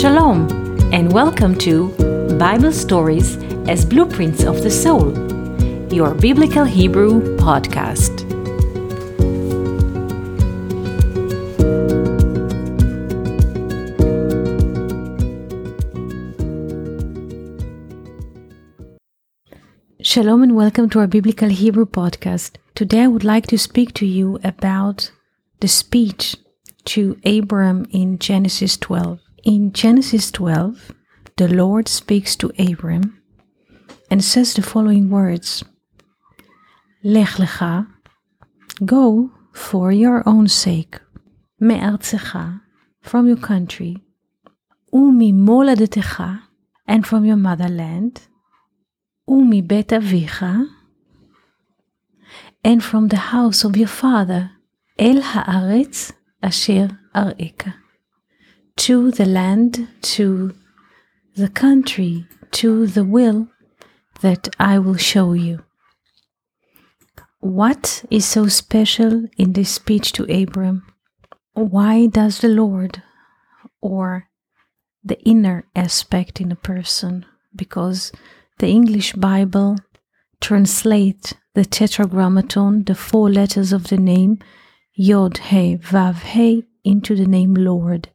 Shalom, and welcome to Bible Stories as Blueprints of the Soul, your Biblical Hebrew podcast. Shalom and welcome to our Biblical Hebrew podcast. Today I would like to speak to you about the speech to Abram in Genesis 12. In Genesis 12, the Lord speaks to Abram and says the following words Lech lecha, go for your own sake, me'artzecha, from your country, umi moladetecha, and from your motherland, umi bet avicha, and from the house of your father, el haaretz asher areka to the land, to the country, to the will that I will show you. What is so special in this speech to Abram? Why does the Lord, or the inner aspect in a person, because the English Bible translate the tetragrammaton, the four letters of the name, Yod He Vav He, into the name Lord.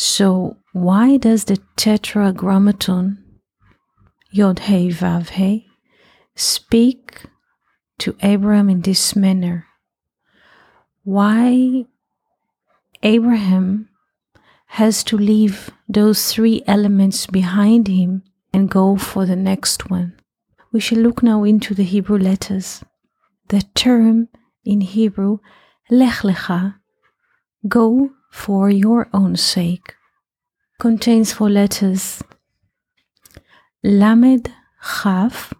So, why does the tetragrammaton Yod He Vav He speak to Abraham in this manner? Why Abraham has to leave those three elements behind him and go for the next one? We shall look now into the Hebrew letters. The term in Hebrew, Lech Lecha, go for your own sake contains four letters Lamed Chaf,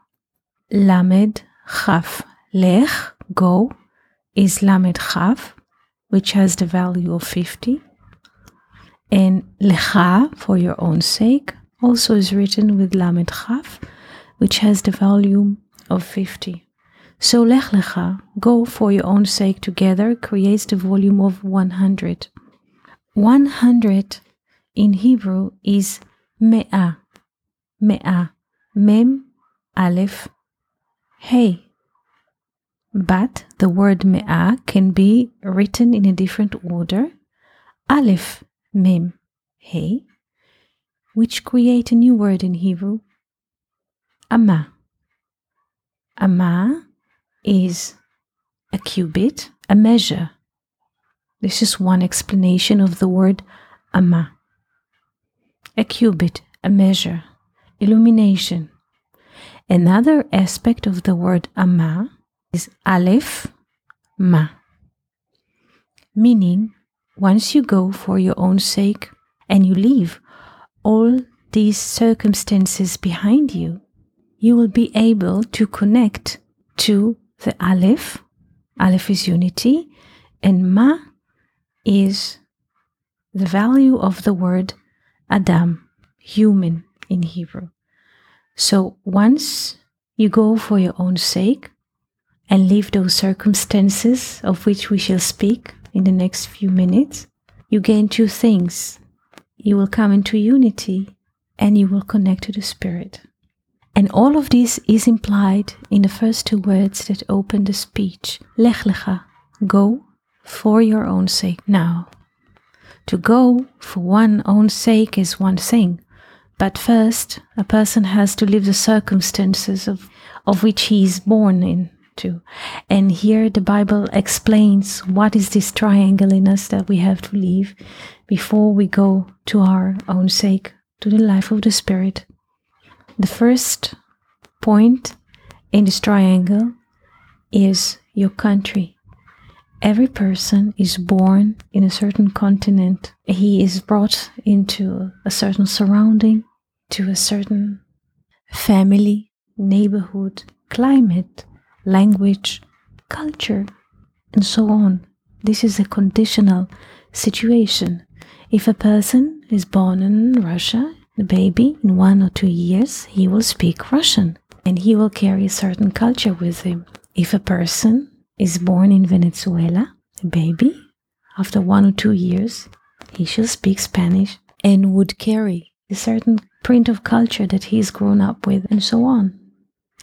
Lamed Chaf. Lech, go, is Lamed Chaf, which has the value of 50. And Lecha, for your own sake, also is written with Lamed Chaf, which has the value of 50. So Lech Lecha, go for your own sake together, creates the volume of 100. 100 in Hebrew is Me'ah. Me'ah. Mem, Aleph, Hey. But the word Me'ah can be written in a different order. Aleph, Mem, Hey, which create a new word in Hebrew. Ama. Ama is a cubit, a measure. This is one explanation of the word ama. A cubit, a measure, illumination. Another aspect of the word ama is aleph ma, meaning once you go for your own sake and you leave all these circumstances behind you, you will be able to connect to the Aleph. Aleph is unity, and Ma is the value of the word Adam, human in Hebrew. So once you go for your own sake and leave those circumstances of which we shall speak in the next few minutes, you gain two things. You will come into unity and you will connect to the Spirit. And all of this is implied in the first two words that open the speech. Lech lecha, go for your own sake now. To go for one own sake is one thing, but first a person has to live the circumstances of, of which he is born into. And here the Bible explains what is this triangle in us that we have to leave before we go to our own sake, to the life of the Spirit. The first point in this triangle is your country. Every person is born in a certain continent. He is brought into a certain surrounding, to a certain family, neighborhood, climate, language, culture, and so on. This is a conditional situation. If a person is born in Russia, the baby, in one or two years, he will speak Russian and he will carry a certain culture with him. If a person is born in Venezuela, a baby, after one or two years, he shall speak Spanish and would carry a certain print of culture that he's grown up with, and so on.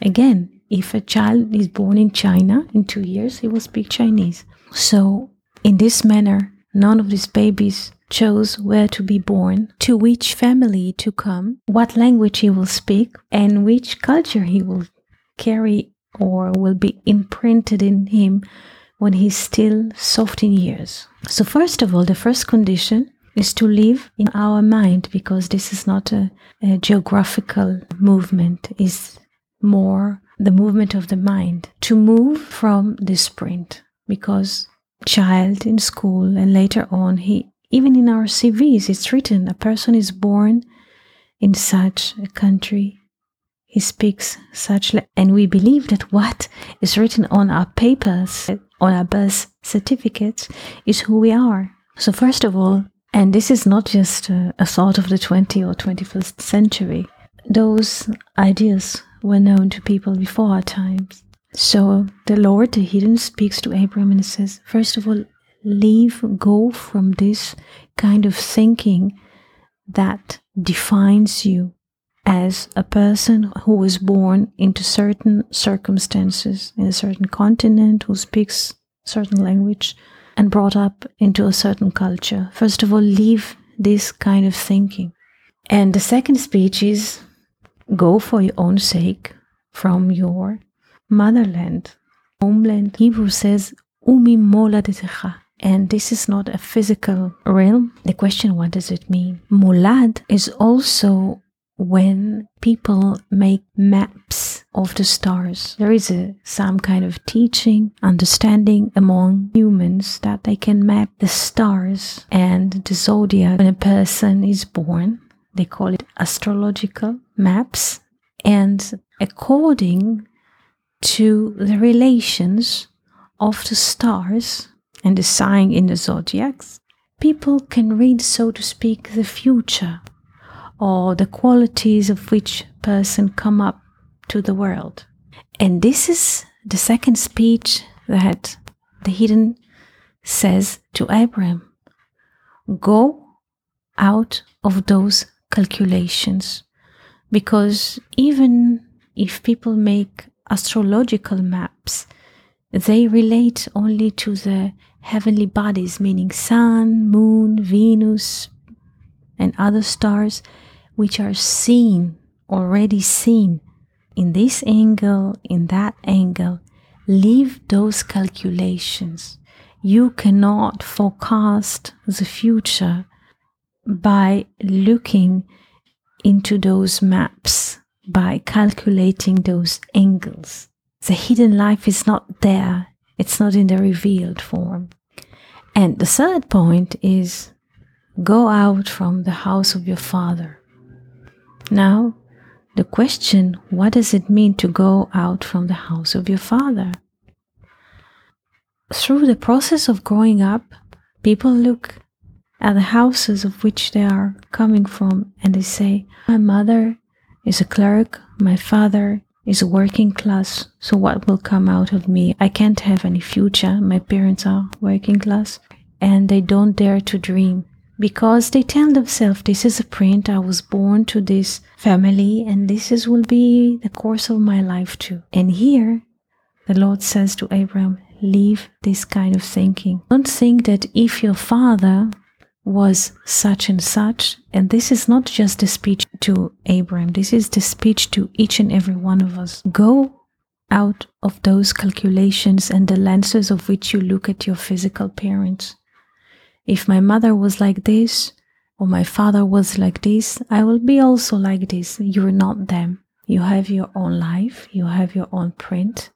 Again, if a child is born in China, in two years he will speak Chinese. So, in this manner, none of these babies chose where to be born, to which family to come, what language he will speak, and which culture he will carry or will be imprinted in him when he's still soft in years. So, first of all, the first condition is to live in our mind because this is not a, a geographical movement, it's more the movement of the mind to move from the sprint because child in school and later on he even in our CVs it's written a person is born in such a country he speaks such le- and we believe that what is written on our papers on our birth certificates is who we are so first of all and this is not just a, a thought of the 20th or 21st century those ideas were known to people before our times. So the Lord, the hidden, speaks to Abraham and says, first of all, leave, go from this kind of thinking that defines you as a person who was born into certain circumstances in a certain continent, who speaks certain language, and brought up into a certain culture. First of all, leave this kind of thinking. And the second speech is go for your own sake from your motherland. Homeland, Hebrew says. And this is not a physical realm. The question, what does it mean? Molad is also when people make maps of the stars. There is a, some kind of teaching, understanding among humans that they can map the stars and the zodiac when a person is born. They call it astrological maps. And according to the relations of the stars and the sign in the zodiacs, people can read, so to speak, the future or the qualities of which person come up to the world. And this is the second speech that the hidden says to Abraham Go out of those calculations. Because even if people make astrological maps, they relate only to the heavenly bodies, meaning Sun, Moon, Venus, and other stars, which are seen, already seen in this angle, in that angle. Leave those calculations. You cannot forecast the future by looking into those maps, by calculating those angles. The hidden life is not there, it's not in the revealed form. And the third point is go out from the house of your father. Now, the question what does it mean to go out from the house of your father? Through the process of growing up, people look at the houses of which they are coming from and they say, My mother is a clerk, my father is working class, so what will come out of me? I can't have any future. My parents are working class and they don't dare to dream because they tell themselves this is a print i was born to this family and this is will be the course of my life too and here the lord says to abraham leave this kind of thinking don't think that if your father was such and such. And this is not just a speech to Abraham, this is the speech to each and every one of us. Go out of those calculations and the lenses of which you look at your physical parents. If my mother was like this, or my father was like this, I will be also like this. You're not them. You have your own life, you have your own print.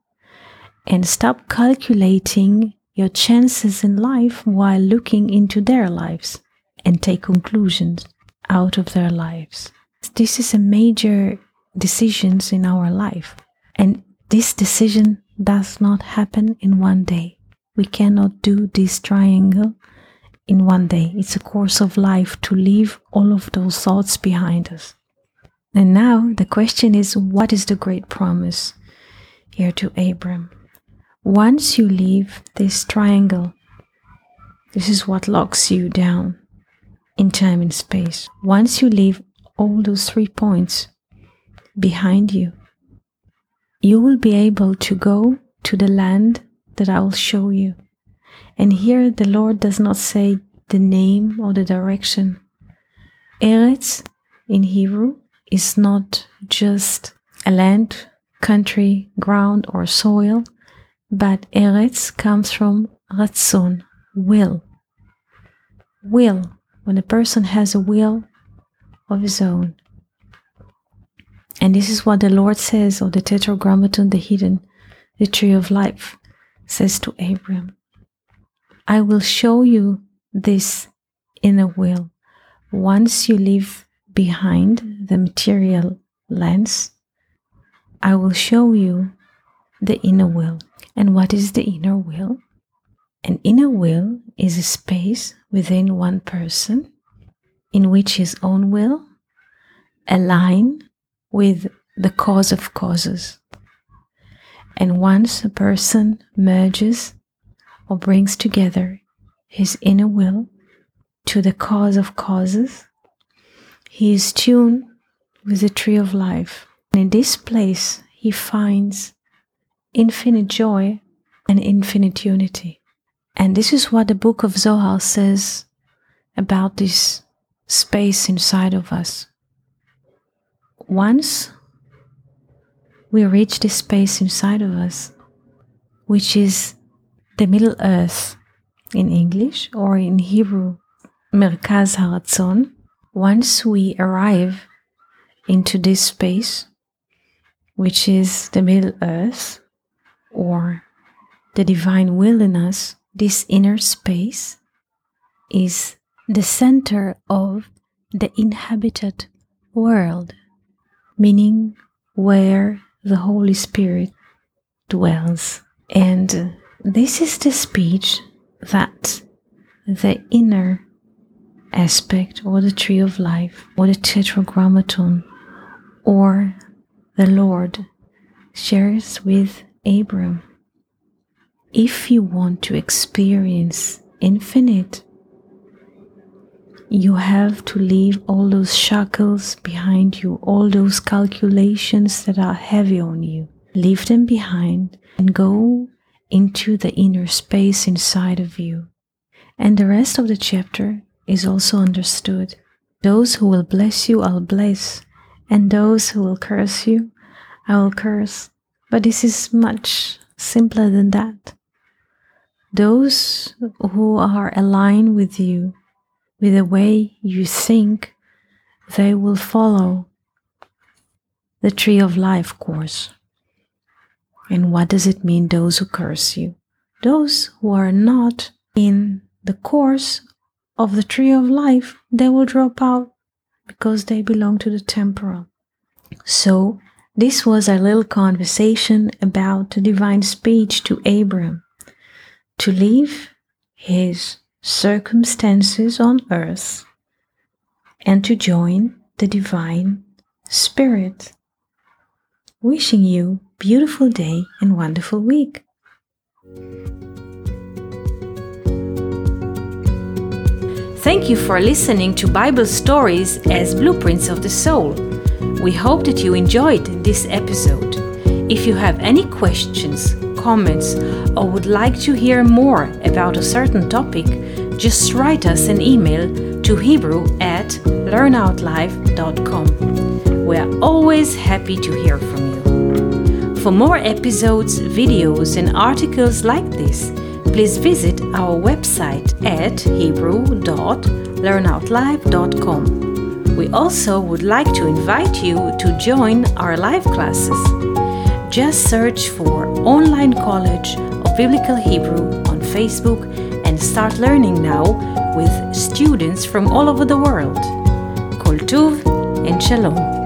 And stop calculating your chances in life while looking into their lives and take conclusions out of their lives. This is a major decisions in our life. And this decision does not happen in one day. We cannot do this triangle in one day. It's a course of life to leave all of those thoughts behind us. And now the question is what is the great promise here to Abram? Once you leave this triangle, this is what locks you down. in time and space. Once you leave all those three points behind you, you will be able to go to the land that I will show you. And here the Lord does not say the name or the direction. Eretz in Hebrew is not just a land, country, ground, or soil, but Eretz comes from Ratzon, will. Will, when a person has a will of his own. And this is what the Lord says, or the Tetragrammaton, the hidden, the tree of life, says to Abram. I will show you this inner will once you leave behind the material lens. I will show you the inner will. And what is the inner will? An inner will is a space within one person in which his own will align with the cause of causes. And once a person merges or brings together his inner will to the cause of causes, he is tuned with the tree of life. And in this place, he finds infinite joy and infinite unity. And this is what the book of Zohar says about this space inside of us. Once we reach this space inside of us, which is the Middle Earth in English, or in Hebrew, Merkaz Haratzon, once we arrive into this space, which is the Middle Earth, or the divine will in us, this inner space is the center of the inhabited world, meaning where the Holy Spirit dwells. And this is the speech that the inner aspect or the tree of life or the tetragrammaton or the Lord shares with Abram. If you want to experience infinite, you have to leave all those shackles behind you, all those calculations that are heavy on you. Leave them behind and go into the inner space inside of you. And the rest of the chapter is also understood. Those who will bless you, I'll bless, and those who will curse you, I will curse. But this is much simpler than that. Those who are aligned with you, with the way you think, they will follow the tree of life course. And what does it mean, those who curse you? Those who are not in the course of the tree of life, they will drop out because they belong to the temporal. So, this was a little conversation about the divine speech to Abram to leave his circumstances on earth and to join the divine spirit. Wishing you beautiful day and wonderful week. Thank you for listening to Bible stories as blueprints of the soul. We hope that you enjoyed this episode. If you have any questions, comments, or would like to hear more about a certain topic, just write us an email to hebrew at learnoutlive.com. We are always happy to hear from you. For more episodes, videos, and articles like this, please visit our website at hebrew.learnoutlive.com. We also would like to invite you to join our live classes. Just search for Online College of Biblical Hebrew on Facebook and start learning now with students from all over the world. Kol Tuv and Shalom.